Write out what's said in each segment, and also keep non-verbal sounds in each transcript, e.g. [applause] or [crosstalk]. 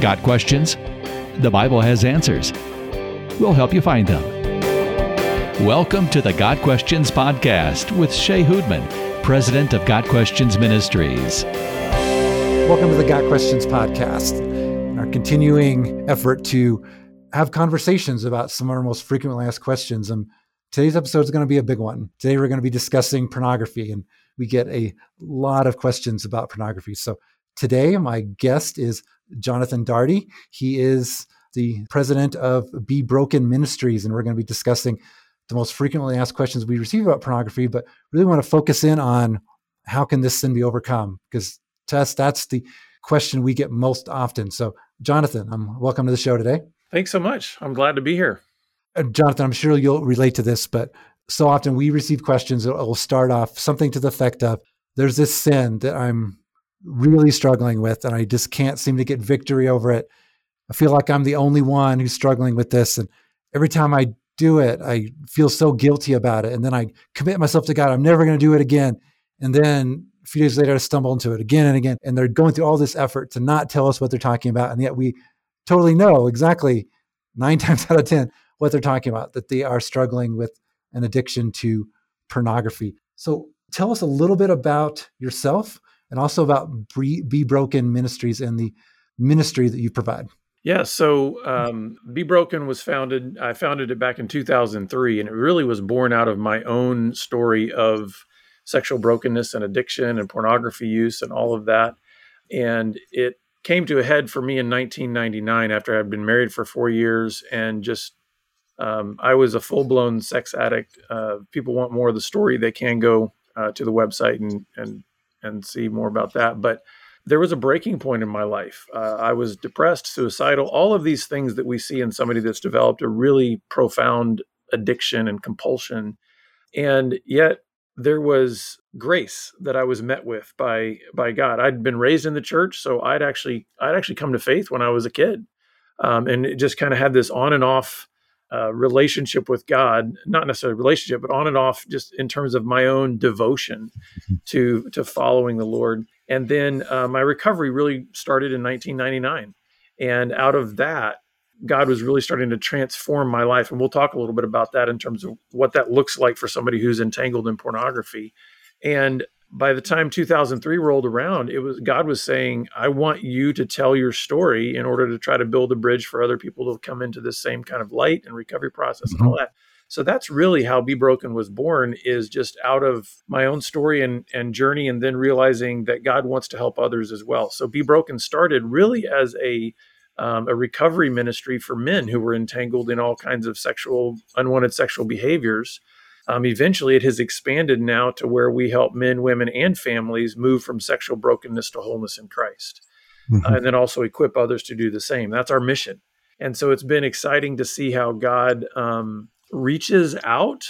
Got questions? The Bible has answers. We'll help you find them. Welcome to the Got Questions podcast with Shea Houdmann, president of Got Questions Ministries. Welcome to the Got Questions podcast, our continuing effort to have conversations about some of our most frequently asked questions. And today's episode is going to be a big one. Today, we're going to be discussing pornography, and we get a lot of questions about pornography. So, today, my guest is Jonathan Daugherty. He is the president of Be Broken Ministries, and we're going to be discussing the most frequently asked questions we receive about pornography, but really want to focus in on how can this sin be overcome? Because to us, that's the question we get most often. So, Jonathan, I'm um, welcome to the show today. Thanks so much. I'm glad to be here. Uh, Jonathan, I'm sure you'll relate to this, but so often we receive questions that will start off something to the effect of, "There's this sin that I'm really struggling with, and I just can't seem to get victory over it. I feel like I'm the only one who's struggling with this. And every time I do it, I feel so guilty about it. And then I commit myself to God, I'm never going to do it again. And then a few days later, I stumble into it again and again. And they're going through all this effort to not tell us what they're talking about. And yet we totally know exactly nine [laughs] times out of 10 what they're talking about, that they are struggling with an addiction to pornography. So tell us a little bit about yourself and also about Be Broken Ministries and the ministry that you provide. Yeah, so um, Be Broken was founded. I founded it back in 2003, and it really was born out of my own story of sexual brokenness and addiction and pornography use and all of that. And it came to a head for me in 1999 after I'd been married for four years and just um, I was a full blown sex addict. Uh, people want more of the story, they can go uh, to the website and and and see more about that. But there was a breaking point in my life. Uh, I was depressed, suicidal, all of these things that we see in somebody that's developed a really profound addiction and compulsion. And yet there was grace that I was met with by by God. I'd been raised in the church, so I'd actually I'd actually come to faith when I was a kid, um, and it just kind of had this on and off uh, relationship with God, not necessarily relationship, but on and off, just in terms of my own devotion mm-hmm. to to following the Lord. And then uh, my recovery really started in 1999, and out of that, God was really starting to transform my life. And we'll talk a little bit about that in terms of what that looks like for somebody who's entangled in pornography. And by the time 2003 rolled around, it was God was saying, "I want you to tell your story in order to try to build a bridge for other people to come into this same kind of light and recovery process mm-hmm. and all that." So that's really how Be Broken was born is just out of my own story and, and journey and then realizing that God wants to help others as well. So Be Broken started really as a um, a recovery ministry for men who were entangled in all kinds of sexual unwanted sexual behaviors um, eventually, it has expanded now to where we help men, women, and families move from sexual brokenness to wholeness in Christ. Mm-hmm. Uh, and then also equip others to do the same. That's our mission. And so it's been exciting to see how God um, reaches out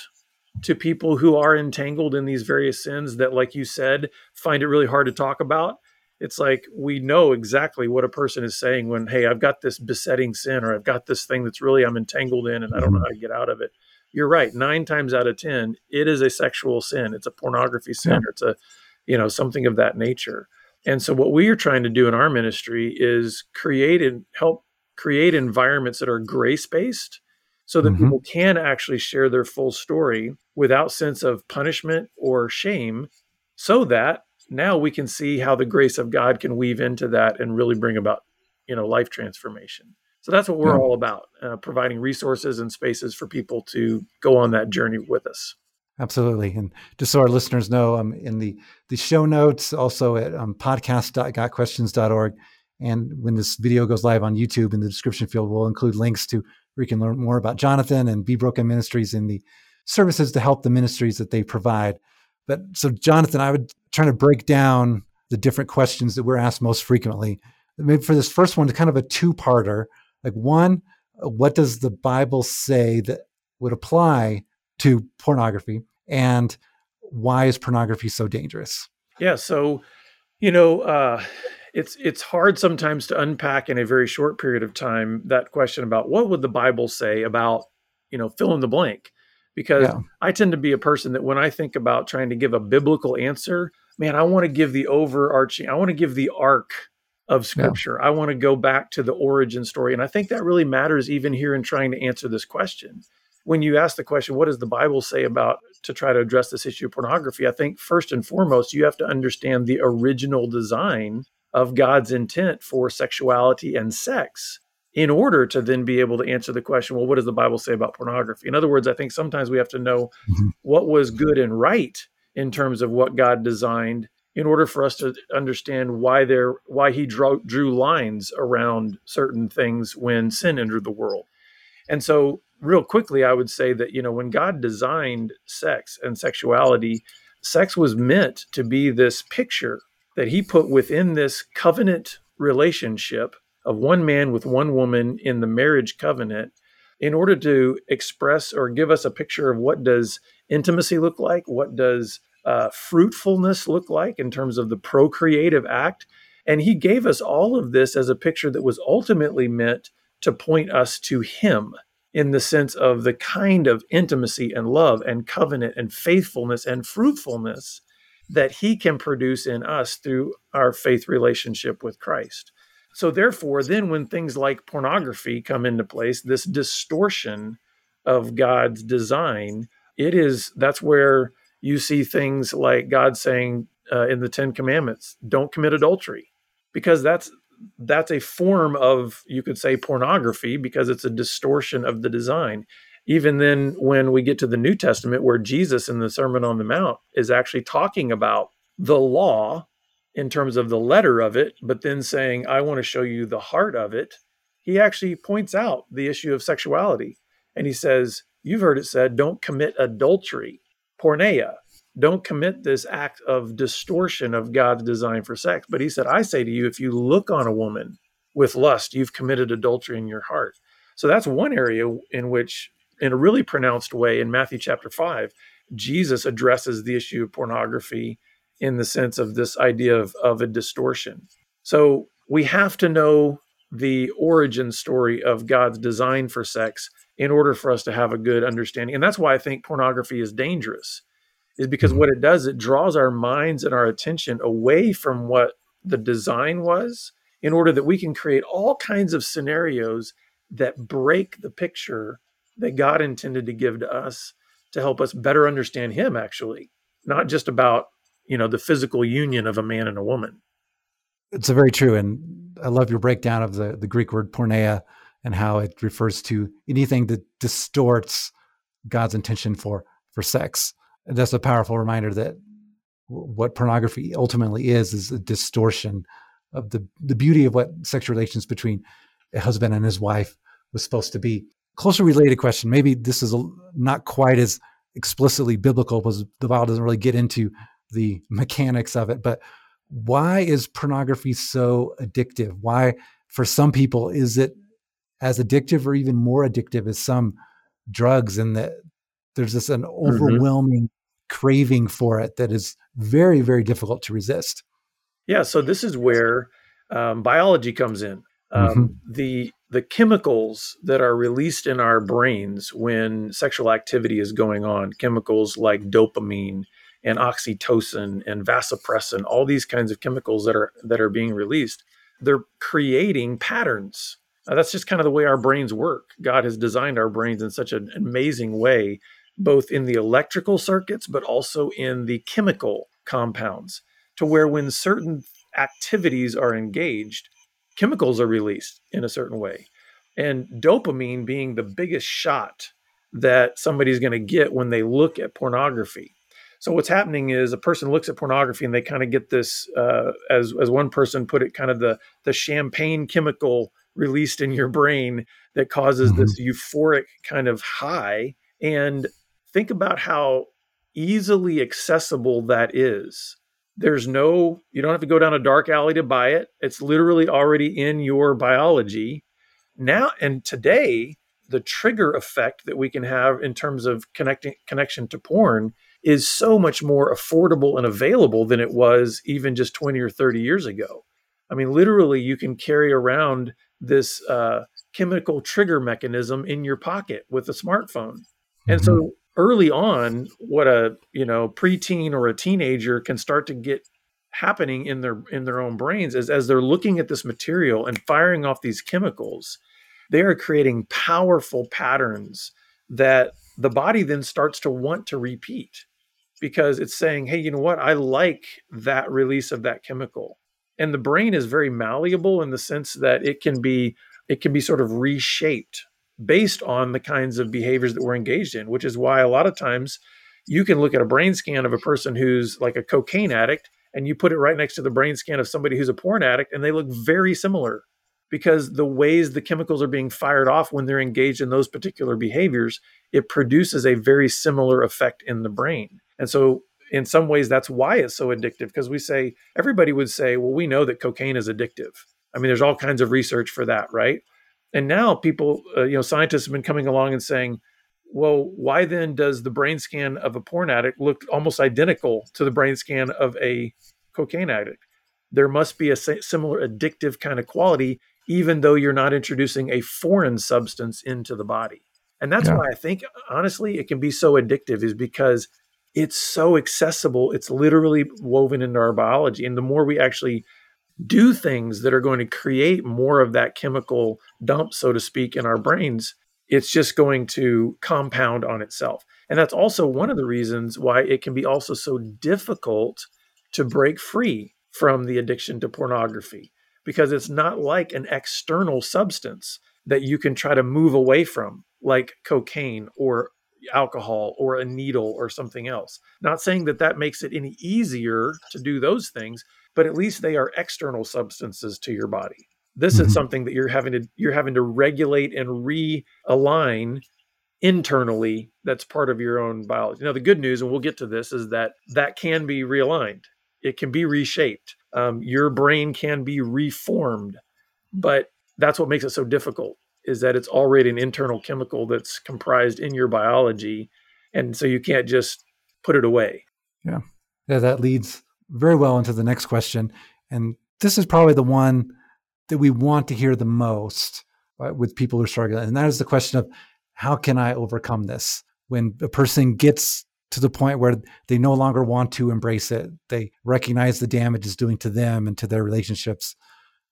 to people who are entangled in these various sins that, like you said, find it really hard to talk about. It's like we know exactly what a person is saying when, hey, I've got this besetting sin or I've got this thing that's really I'm entangled in and I don't know mm-hmm. how to get out of it you're right. Nine times out of ten, it is a sexual sin. It's a pornography sin. Yeah. it's a, you know, something of that nature. And so, what we are trying to do in our ministry is create and help create environments that are grace based, so that mm-hmm. people can actually share their full story without sense of punishment or shame, so that now we can see how the grace of God can weave into that and really bring about, you know, life transformation. So that's what we're yeah. all about, uh, providing resources and spaces for people to go on that journey with us. Absolutely. And just so our listeners know, um, in the, the show notes, also at um, podcast.gotquestions.org, and when this video goes live on YouTube in the description field, we'll include links to where you can learn more about Jonathan and Be Broken Ministries and the services to help the ministries that they provide. But so, Jonathan, I would try to break down the different questions that we're asked most frequently. Maybe for this first one, to kind of a two parter like, one, what does the Bible say that would apply to pornography? And why is pornography so dangerous? Yeah. So, you know, uh, it's it's hard sometimes to unpack in a very short period of time that question about what would the Bible say about, you know, fill in the blank. Because yeah. I tend to be a person that when I think about trying to give a biblical answer, man, I want to give the overarching, I want to give the arc of scripture. Yeah. I want to go back to the origin story. And I think that really matters even here in trying to answer this question. When you ask the question, what does the Bible say about to try to address this issue of pornography? I think first and foremost, you have to understand the original design of God's intent for sexuality and sex in order to then be able to answer the question, well, what does the Bible say about pornography? In other words, I think sometimes we have to know mm-hmm. what was good and right in terms of what God designed in order for us to understand why there why he drew, drew lines around certain things when sin entered the world. And so real quickly I would say that you know when God designed sex and sexuality, sex was meant to be this picture that he put within this covenant relationship of one man with one woman in the marriage covenant in order to express or give us a picture of what does intimacy look like what does uh, fruitfulness look like in terms of the procreative act. And he gave us all of this as a picture that was ultimately meant to point us to him in the sense of the kind of intimacy and love and covenant and faithfulness and fruitfulness that he can produce in us through our faith relationship with Christ. So, therefore, then when things like pornography come into place, this distortion of God's design, it is that's where you see things like God saying uh, in the Ten Commandments, "Don't commit adultery," because that's that's a form of you could say pornography because it's a distortion of the design. Even then, when we get to the New Testament, where Jesus in the Sermon on the Mount is actually talking about the law in terms of the letter of it, but then saying, I want to show you the heart of it, he actually points out the issue of sexuality. And he says, You've heard it said, don't commit adultery porneia. Don't commit this act of distortion of God's design for sex. But he said, I say to you, if you look on a woman with lust, you've committed adultery in your heart. So that's one area in which, in a really pronounced way, in Matthew chapter 5, Jesus addresses the issue of pornography in the sense of this idea of, of a distortion. So we have to know the origin story of God's design for sex in order for us to have a good understanding. And that's why I think pornography is dangerous, is because mm-hmm. what it does, it draws our minds and our attention away from what the design was in order that we can create all kinds of scenarios that break the picture that God intended to give to us to help us better understand him actually, not just about, you know, the physical union of a man and a woman. It's a very true and I love your breakdown of the the Greek word porneia and how it refers to anything that distorts God's intention for for sex. And that's a powerful reminder that what pornography ultimately is is a distortion of the the beauty of what sexual relations between a husband and his wife was supposed to be. Closer related question. Maybe this is a, not quite as explicitly biblical because the Bible doesn't really get into the mechanics of it. But why is pornography so addictive? Why, for some people, is it as addictive or even more addictive as some drugs and that there's this an mm-hmm. overwhelming mm-hmm. craving for it that is very very difficult to resist yeah so this is where um, biology comes in um, mm-hmm. the the chemicals that are released in our brains when sexual activity is going on chemicals like dopamine and oxytocin and vasopressin all these kinds of chemicals that are that are being released they're creating patterns uh, that's just kind of the way our brains work. God has designed our brains in such an amazing way, both in the electrical circuits, but also in the chemical compounds, to where when certain activities are engaged, chemicals are released in a certain way. And dopamine being the biggest shot that somebody's going to get when they look at pornography. So what's happening is a person looks at pornography and they kind of get this, uh, as as one person put it, kind of the the champagne chemical released in your brain that causes mm-hmm. this euphoric kind of high. And think about how easily accessible that is. There's no, you don't have to go down a dark alley to buy it. It's literally already in your biology. Now and today, the trigger effect that we can have in terms of connecting connection to porn is so much more affordable and available than it was even just 20 or 30 years ago. I mean, literally, you can carry around this uh, chemical trigger mechanism in your pocket with a smartphone. Mm-hmm. And so early on, what a you know preteen or a teenager can start to get happening in their in their own brains is as they're looking at this material and firing off these chemicals they are creating powerful patterns that the body then starts to want to repeat because it's saying hey you know what? I like that release of that chemical. And the brain is very malleable in the sense that it can be it can be sort of reshaped based on the kinds of behaviors that we're engaged in which is why a lot of times you can look at a brain scan of a person who's like a cocaine addict and you put it right next to the brain scan of somebody who's a porn addict and they look very similar because the ways the chemicals are being fired off when they're engaged in those particular behaviors it produces a very similar effect in the brain and so in some ways that's why it's so addictive because we say everybody would say well we know that cocaine is addictive i mean there's all kinds of research for that right and now people uh, you know scientists have been coming along and saying well, why then does the brain scan of a porn addict look almost identical to the brain scan of a cocaine addict? There must be a similar addictive kind of quality, even though you're not introducing a foreign substance into the body. And that's yeah. why I think, honestly, it can be so addictive, is because it's so accessible. It's literally woven into our biology. And the more we actually do things that are going to create more of that chemical dump, so to speak, in our brains, it's just going to compound on itself. And that's also one of the reasons why it can be also so difficult to break free from the addiction to pornography because it's not like an external substance that you can try to move away from, like cocaine or alcohol or a needle or something else. Not saying that that makes it any easier to do those things, but at least they are external substances to your body. This mm-hmm. is something that you're having to you're having to regulate and realign internally that's part of your own biology. Now the good news and we'll get to this is that that can be realigned. It can be reshaped. Um, your brain can be reformed, but that's what makes it so difficult is that it's already an internal chemical that's comprised in your biology and so you can't just put it away. Yeah. Yeah, that leads very well into the next question and this is probably the one that we want to hear the most right, with people who are struggling. And that is the question of how can I overcome this? When a person gets to the point where they no longer want to embrace it, they recognize the damage it's doing to them and to their relationships,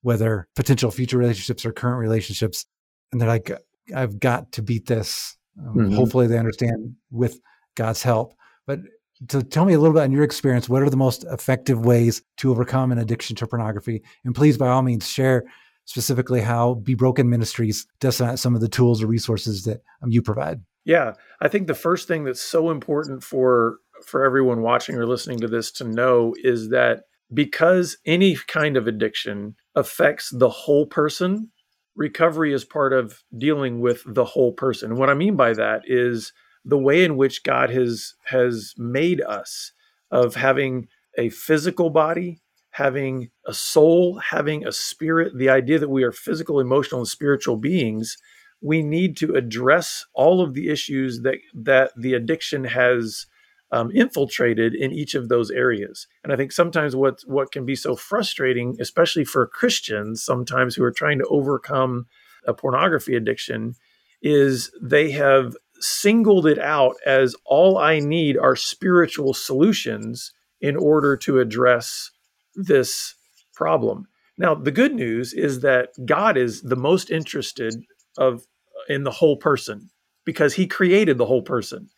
whether potential future relationships or current relationships. And they're like, I've got to beat this. Um, mm-hmm. Hopefully, they understand with God's help. But to tell me a little bit on your experience. What are the most effective ways to overcome an addiction to pornography? And please, by all means, share specifically how Be Broken Ministries does some of the tools or resources that um, you provide. Yeah, I think the first thing that's so important for for everyone watching or listening to this to know is that because any kind of addiction affects the whole person, recovery is part of dealing with the whole person. And what I mean by that is the way in which God has has made us of having a physical body, having a soul, having a spirit, the idea that we are physical, emotional, and spiritual beings, we need to address all of the issues that that the addiction has um, infiltrated in each of those areas. And I think sometimes what what can be so frustrating, especially for Christians, sometimes who are trying to overcome a pornography addiction, is they have singled it out as all I need are spiritual solutions in order to address this problem. Now, the good news is that God is the most interested of in the whole person because he created the whole person.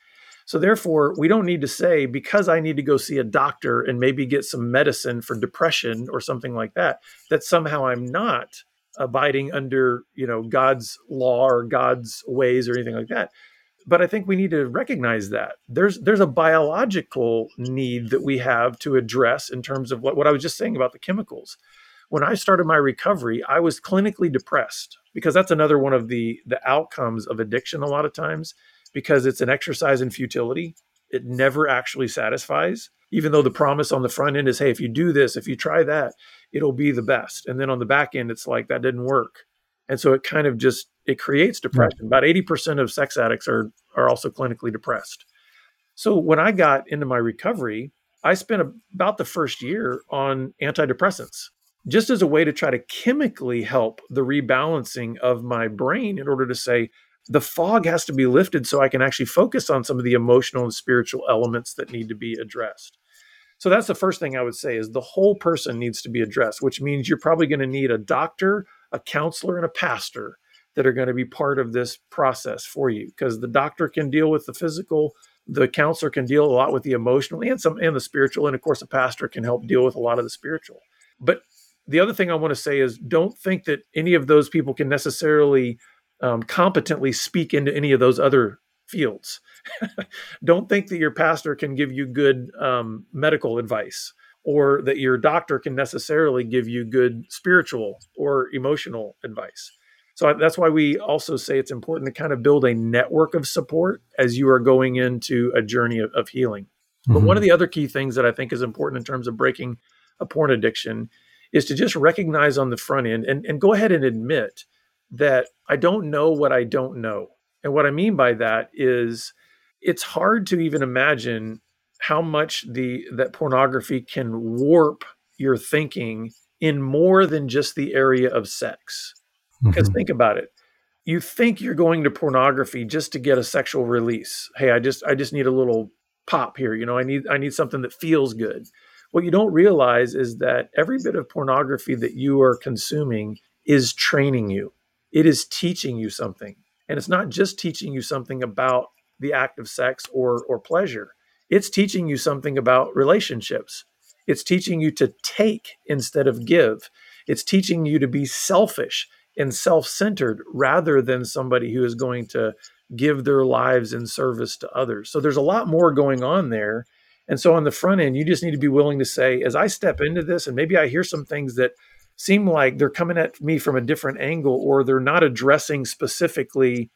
So therefore, we don't need to say because I need to go see a doctor and maybe get some medicine for depression or something like that that somehow I'm not abiding under, you know, God's law or God's ways or anything like that. But I think we need to recognize that. There's there's a biological need that we have to address in terms of what, what I was just saying about the chemicals. When I started my recovery, I was clinically depressed because that's another one of the the outcomes of addiction a lot of times because it's an exercise in futility. It never actually satisfies, even though the promise on the front end is, hey, if you do this, if you try that, it'll be the best. And then on the back end, it's like that didn't work. And so it kind of just it creates depression. Right. About 80% of sex addicts are are also clinically depressed. So when I got into my recovery, I spent about the first year on antidepressants just as a way to try to chemically help the rebalancing of my brain in order to say the fog has to be lifted so I can actually focus on some of the emotional and spiritual elements that need to be addressed. So that's the first thing I would say is the whole person needs to be addressed, which means you're probably going to need a doctor, a counselor, and a pastor that are going to be part of this process for you because the doctor can deal with the physical, the counselor can deal a lot with the emotional and some and the spiritual, and of course a pastor can help deal with a lot of the spiritual. But the other thing I want to say is don't think that any of those people can necessarily um, competently speak into any of those other fields. [laughs] Don't think that your pastor can give you good um, medical advice or that your doctor can necessarily give you good spiritual or emotional advice. So that's why we also say it's important to kind of build a network of support as you are going into a journey of, of healing. Mm-hmm. But one of the other key things that I think is important in terms of breaking a porn addiction is to just recognize on the front end and, and go ahead and admit that I don't know what I don't know. And what I mean by that is it's hard to even imagine how much the that pornography can warp your thinking in more than just the area of sex. Because mm-hmm. think about it. You think you're going to pornography just to get a sexual release. Hey, I just I just need a little pop here, you know, I need I need something that feels good. What you don't realize is that every bit of pornography that you are consuming is training you. It is teaching you something. And it's not just teaching you something about the act of sex or or pleasure. It's teaching you something about relationships. It's teaching you to take instead of give. It's teaching you to be selfish and self-centered rather than somebody who is going to give their lives in service to others. So there's a lot more going on there. And so on the front end, you just need to be willing to say, as I step into this, and maybe I hear some things that seem like they're coming at me from a different angle, or they're not addressing specifically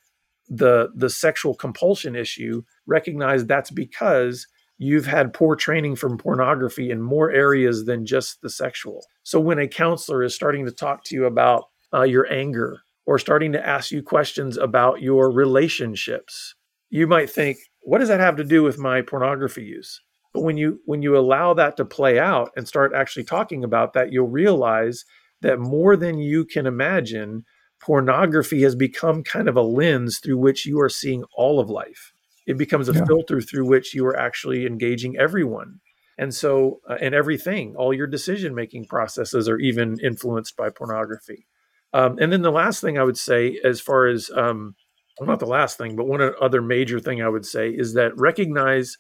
the the sexual compulsion issue, recognize that's because you've had poor training from pornography in more areas than just the sexual. So when a counselor is starting to talk to you about uh, your anger or starting to ask you questions about your relationships, you might think, what does that have to do with my pornography use? But when you when you allow that to play out and start actually talking about that, you'll realize that more than you can imagine, pornography has become kind of a lens through which you are seeing all of life. It becomes a yeah. filter through which you are actually engaging everyone. And so, uh, and everything, all your decision making processes are even influenced by pornography. Um, and then the last thing I would say, as far as, um, well, not the last thing, but one other major thing I would say is that recognize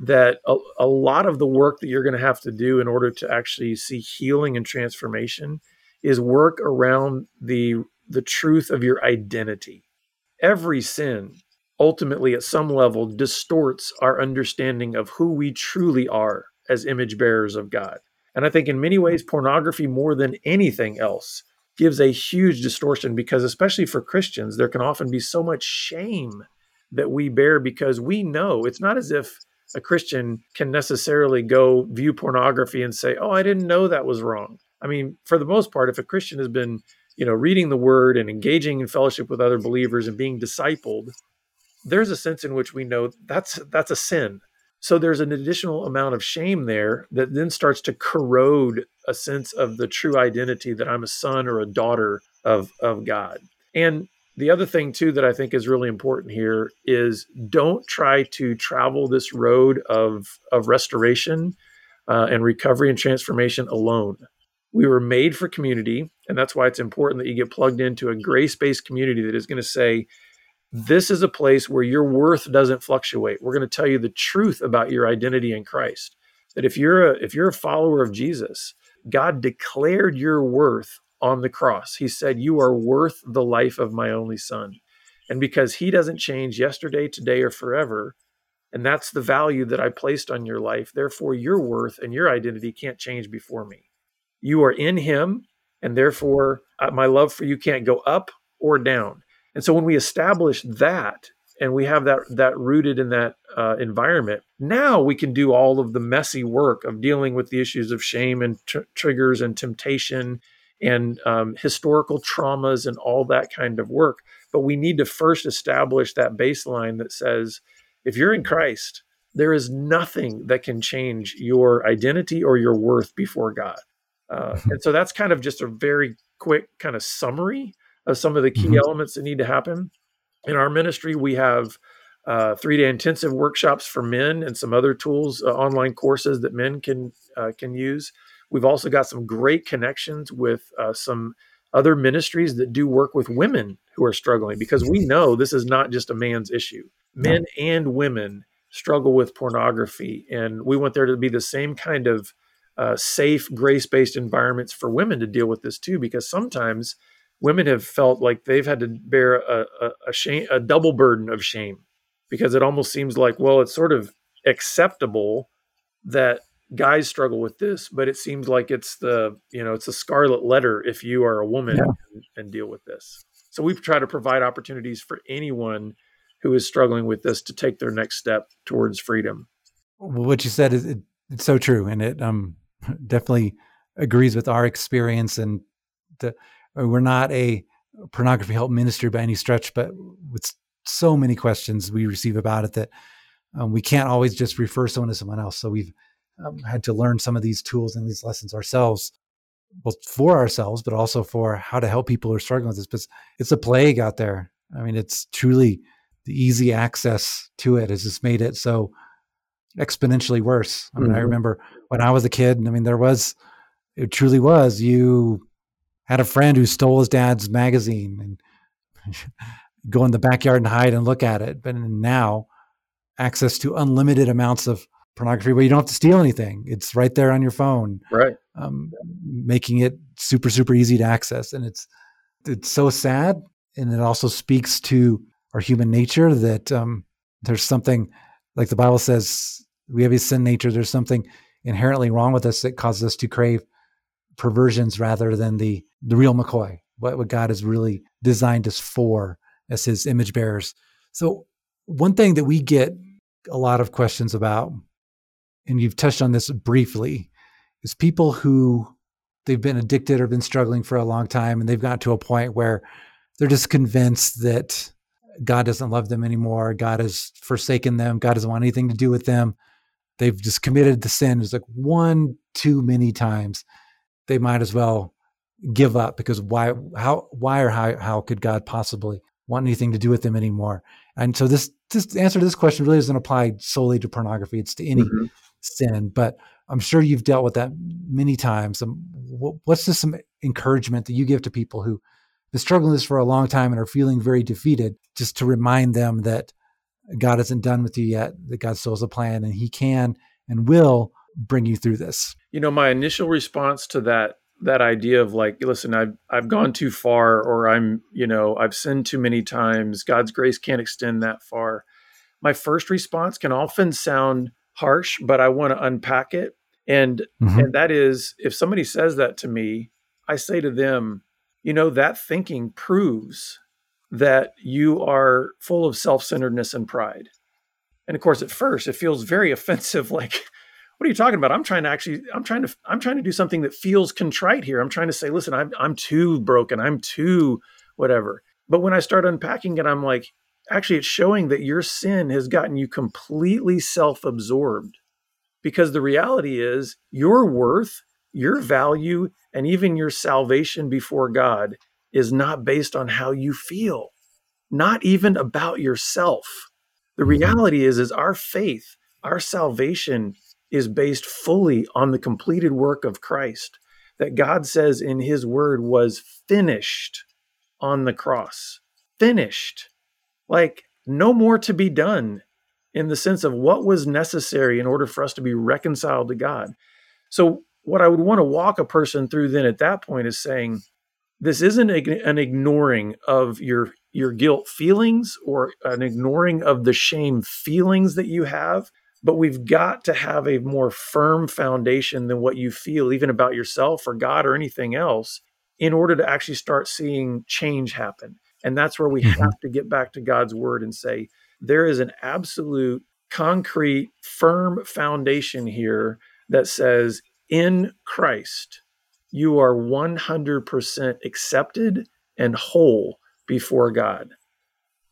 that a, a lot of the work that you're going to have to do in order to actually see healing and transformation is work around the the truth of your identity. Every sin ultimately, at some level, distorts our understanding of who we truly are as image bearers of God. And I think in many ways, pornography, more than anything else, gives a huge distortion because, especially for Christians, there can often be so much shame that we bear because we know it's not as if a Christian can necessarily go view pornography and say, Oh, I didn't know that was wrong. I mean, for the most part, if a Christian has been you know, reading the word and engaging in fellowship with other believers and being discipled, there's a sense in which we know that's that's a sin. So there's an additional amount of shame there that then starts to corrode a sense of the true identity that I'm a son or a daughter of of God. And the other thing too that I think is really important here is don't try to travel this road of of restoration uh, and recovery and transformation alone. We were made for community, and that's why it's important that you get plugged into a grace based community that is going to say, this is a place where your worth doesn't fluctuate. We're going to tell you the truth about your identity in Christ. That if you're a if you're a follower of Jesus, God declared your worth on the cross. He said, "You are worth the life of my only son." And because he doesn't change yesterday, today or forever, and that's the value that I placed on your life, therefore your worth and your identity can't change before me. You are in him, and therefore uh, my love for you can't go up or down. And so when we establish that and we have that that rooted in that uh, environment, now we can do all of the messy work of dealing with the issues of shame and tr- triggers and temptation and um, historical traumas and all that kind of work. But we need to first establish that baseline that says, if you're in Christ, there is nothing that can change your identity or your worth before God. Uh, and so that's kind of just a very quick kind of summary of some of the key mm-hmm. elements that need to happen. In our ministry, we have uh, three day intensive workshops for men, and some other tools, uh, online courses that men can uh, can use. We've also got some great connections with uh, some other ministries that do work with women who are struggling because we know this is not just a man's issue. Men and women struggle with pornography, and we want there to be the same kind of uh, safe, grace based environments for women to deal with this too, because sometimes women have felt like they've had to bear a, a, a shame, a double burden of shame, because it almost seems like, well, it's sort of acceptable that guys struggle with this, but it seems like it's the you know it's a scarlet letter if you are a woman yeah. and, and, deal with this. So we try to provide opportunities for anyone who is struggling with this to take their next step towards freedom. Well, what you said is it, it's so true, and it um [laughs] definitely agrees with our experience. And the, we're not a pornography help ministry by any stretch, but with so many questions we receive about it that um, we can't always just refer someone to someone else. So we've um, had to learn some of these tools and these lessons ourselves, both for ourselves, but also for how to help people who are struggling with this. Because it's a plague out there. I mean, it's truly the easy access to it has just made it so exponentially worse. I mean, mm-hmm. I remember when I was a kid, I mean, there was, it truly was, you had a friend who stole his dad's magazine and [laughs] go in the backyard and hide and look at it. But now, access to unlimited amounts of pornography where you don't have to steal anything. It's right there on your phone. Right. Um, making it super, super easy to access. And it's, it's so sad. And it also speaks to our human nature that um, there's something like the Bible says, we have a sin nature. There's something inherently wrong with us that causes us to crave perversions rather than the, the real McCoy, what, what God has really designed us for as his image bearers. So one thing that we get a lot of questions about and you've touched on this briefly, is people who they've been addicted or been struggling for a long time and they've gotten to a point where they're just convinced that God doesn't love them anymore. God has forsaken them. God doesn't want anything to do with them. They've just committed the sin. It's like one too many times. They might as well give up because why how why or how how could God possibly want anything to do with them anymore? And so this this answer to this question really doesn't apply solely to pornography. It's to any mm-hmm sin, but I'm sure you've dealt with that many times. Um, what's just some encouragement that you give to people who have been struggling with this for a long time and are feeling very defeated, just to remind them that God isn't done with you yet, that God still has a plan and He can and will bring you through this? You know, my initial response to that that idea of like, listen, I've I've gone too far, or I'm, you know, I've sinned too many times. God's grace can't extend that far. My first response can often sound harsh, but I want to unpack it. And mm-hmm. and that is if somebody says that to me, I say to them, you know, that thinking proves that you are full of self-centeredness and pride. And of course, at first it feels very [laughs] offensive like what are you talking about? I'm trying to actually I'm trying to I'm trying to do something that feels contrite here. I'm trying to say, listen, I'm I'm too broken. I'm too whatever. But when I start unpacking it, I'm like, actually it's showing that your sin has gotten you completely self-absorbed. Because the reality is your worth your value and even your salvation before god is not based on how you feel not even about yourself. The mm-hmm. reality is is our faith our salvation is based fully on the completed work of christ that god says in his word was finished on the cross. Finished like no more to be done in the sense of what was necessary in order for us to be reconciled to God. So, what I would want to walk a person through then at that point is saying, this isn't an ignoring of your your guilt feelings or an ignoring of the shame feelings that you have but we've got to have a more firm foundation than what you feel even about yourself or god or anything else in order to actually start seeing change happen and that's where we mm-hmm. have to get back to God's word and say, there is an absolute, concrete, firm foundation here that says, in Christ, you are 100% accepted and whole before God.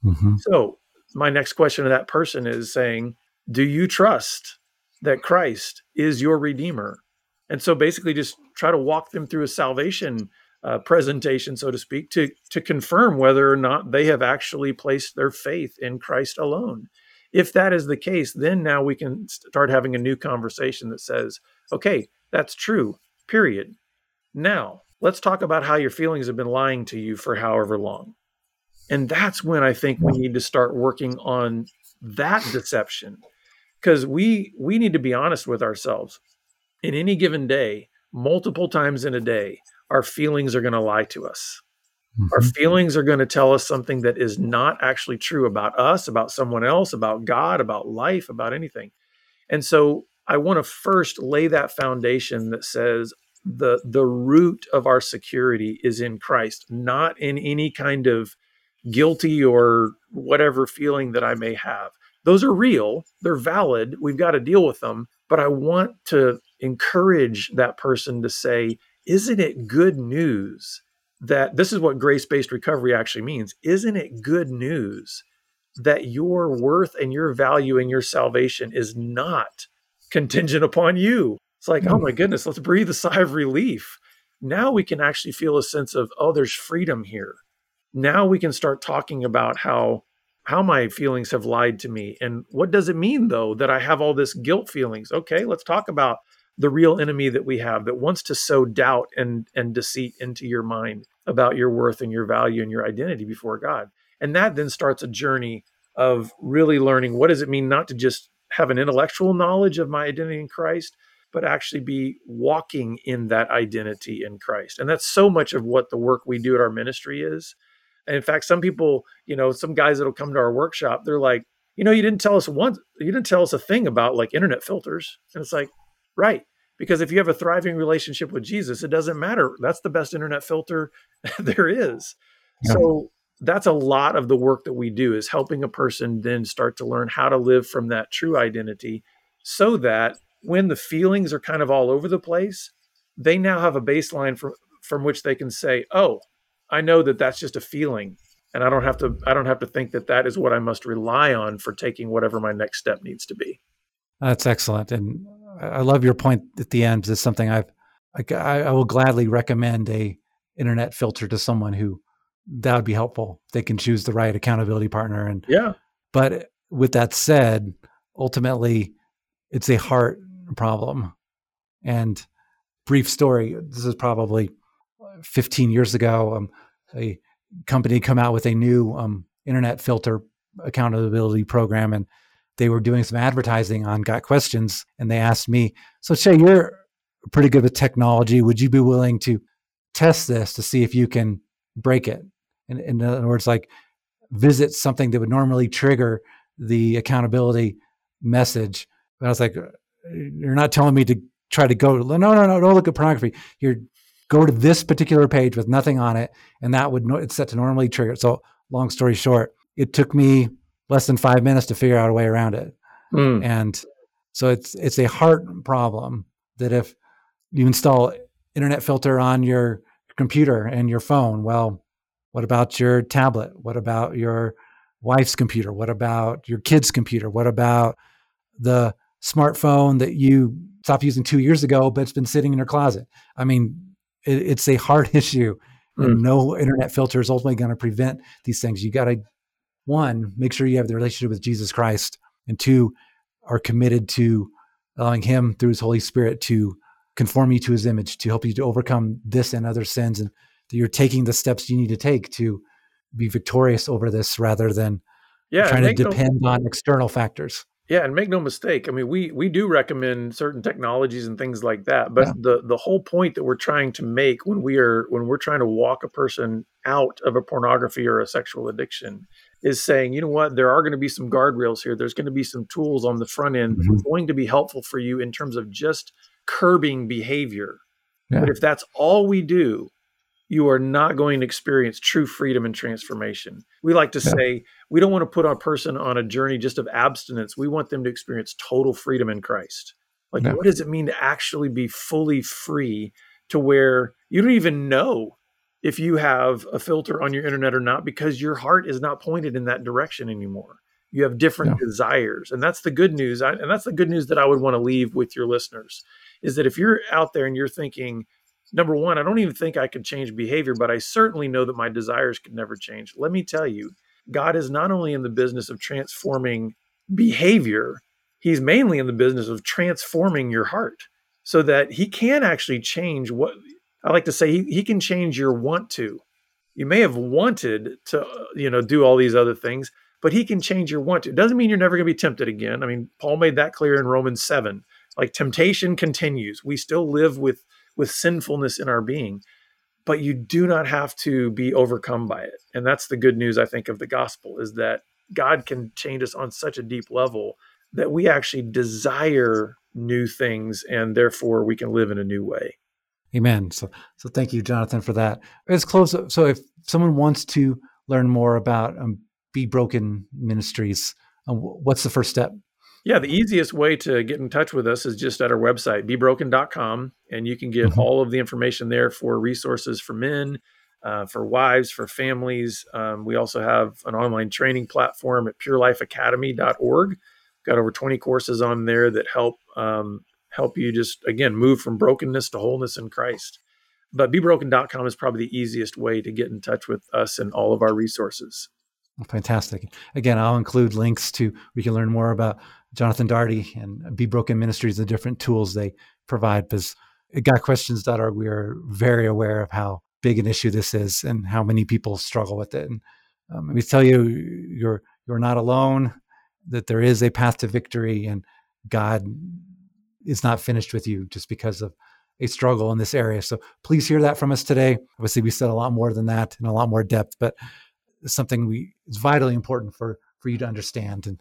Mm-hmm. So, my next question to that person is saying, Do you trust that Christ is your Redeemer? And so, basically, just try to walk them through a salvation uh, presentation, so to speak, to to confirm whether or not they have actually placed their faith in Christ alone. if that is the case, then now we can start having a new conversation that says, okay, that's true, period. Now, let's talk about how your feelings have been lying to you for however long. And that's when I think we need to start working on that deception because we we need to be honest with ourselves. In any given day, multiple times in a day, our feelings are going to lie to us. Mm-hmm. Our feelings are going to tell us something that is not actually true about us, about someone else, about God, about life, about anything. And so I want to first lay that foundation that says the the root of our security is in Christ, not in any kind of guilty or whatever feeling that I may have. Those are real, they're valid, we've got to deal with them, but I want to encourage that person to say, isn't it good news that this is what grace based recovery actually means. Isn't it good news that your worth and your value and your salvation is not contingent upon you? It's like, oh hmm. my goodness, let's breathe a [laughs] sigh of relief. Now we can actually feel a sense of, oh, there's freedom here. Now we can start talking about how how my feelings have lied to me and what does it mean though that I have all this guilt feelings. Okay, let's talk about the real enemy that we have that wants to sow doubt and and deceit into your mind about your worth and your value and your identity before God. And that then starts a journey of really learning what does it mean not to just have an intellectual knowledge of my identity in Christ, but actually be walking in that identity in Christ. And that's so much of what the work we do at our ministry is. And in fact, some people, you know, some guys that'll come to our workshop, they're like, you know, you didn't tell us once, you didn't tell us a thing about like internet filters. And it's like, right. Because if you have a thriving relationship with Jesus, it doesn't matter. That's the best internet filter [laughs] there is. Yeah. So that's a lot of the work that we do is helping a person then start to learn how to live from that true identity so that when the feelings are kind of all over the place, they now have a baseline from from which they can say, "Oh, I know that that's just a feeling." And I don't have to I don't have to think that that is what I must rely on for taking whatever my next step needs to be. That's excellent. And I love your point at the end. It's something I've, I, I will gladly recommend a internet filter to someone who that would be helpful. They can choose the right accountability partner. And yeah, but with that said, ultimately it's a heart problem. And brief story. This is probably 15 years ago. Um, a company come out with a new um, internet filter accountability program, and they were doing some advertising on Got Questions, and they asked me, "So Shea, you're pretty good with technology. Would you be willing to test this to see if you can break it?" In, in other words, like visit something that would normally trigger the accountability message. And I was like, "You're not telling me to try to go. No, no, no, don't look at pornography. You're go to this particular page with nothing on it, and that would it's set to normally trigger." So, long story short, it took me less than five minutes to figure out a way around it. Mm. And so it's it's a heart problem that if you install internet filter on your computer and your phone, well, what about your tablet? What about your wife's computer? What about your kid's computer? What about the smartphone that you stopped using two years ago, but it's been sitting in your closet? I mean, it, it's a heart [laughs] issue. Mm. And no internet filter is ultimately going to prevent these things. You got to one, make sure you have the relationship with Jesus Christ, and two, are committed to allowing Him through His Holy Spirit to conform you to His image, to help you to overcome this and other sins, and that you're taking the steps you need to take to be victorious over this rather than yeah, trying to depend no, on external factors. Yeah, and make no mistake. I mean, we we do recommend certain technologies and things like that, but yeah. the the whole point that we're trying to make when we are when we're trying to walk a person out of a pornography or a sexual addiction is saying, you know what, there are going to be some guardrails here. There's going to be some tools on the front end mm-hmm. going to be helpful for you in terms of just curbing behavior. Yeah. But if that's all we do, you are not going to experience true freedom and transformation. We like to yeah. say we don't want to put a person on a journey just of abstinence. We want them to experience total freedom in Christ. Like, yeah. what does it mean to actually be fully free to where you don't even know if you have a filter on your internet or not because your heart is not pointed in that direction anymore you have different yeah. desires and that's the good news I, and that's the good news that i would want to leave with your listeners is that if you're out there and you're thinking number one i don't even think i can change behavior but i certainly know that my desires can never change let me tell you god is not only in the business of transforming behavior. He's mainly in the business of transforming your heart so that he can actually change what I like to say he, he can change your want to. You may have wanted to, uh, you know, do all these other things, but he can change your want to. It doesn't mean you're never going to be tempted again. I mean, Paul made that clear in Romans 7. Like temptation continues. We still live with with sinfulness in our being, but you do not have to be overcome by it. And that's the good news I think of the gospel is that God can change us on such a deep level that we actually desire new things and therefore we can live in a new way. Amen. So, so thank you, Jonathan, for that. Let's close. So, if someone wants to learn more about um, Be Broken Ministries, um, what's the first step? Yeah, the easiest way to get in touch with us is just at our website, bebroken.com, and you can get mm-hmm. all of the information there for resources for men, uh, for wives, for families. Um, we also have an online training platform at purelifeacademy.org. Got over 20 courses on there that help um, help you just again move from brokenness to wholeness in Christ. But bebroken.com is probably the easiest way to get in touch with us and all of our resources. Fantastic. Again, I'll include links to we can learn more about Jonathan Daugherty and Be Broken Ministries, the different tools they provide. Because at GotQuestions.org, we are very aware of how big an issue this is and how many people struggle with it. And um, let me tell you, you're you're not alone. That there is a path to victory, and God is not finished with you just because of a struggle in this area. So please hear that from us today. Obviously, we said a lot more than that in a lot more depth, but something we is vitally important for for you to understand. And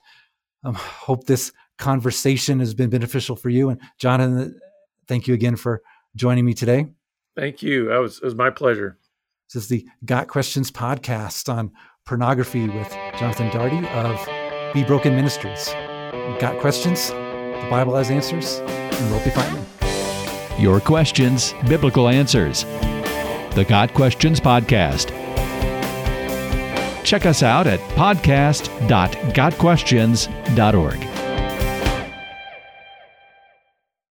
um, hope this conversation has been beneficial for you. And Jonathan, thank you again for joining me today. Thank you. That was, it was my pleasure. This is the Got Questions podcast on pornography with Jonathan Daugherty of Be Broken Ministries. Got questions? The Bible has answers, and we'll be finding Your questions, biblical answers. The Got Questions podcast. Check us out at podcast.gotquestions.org.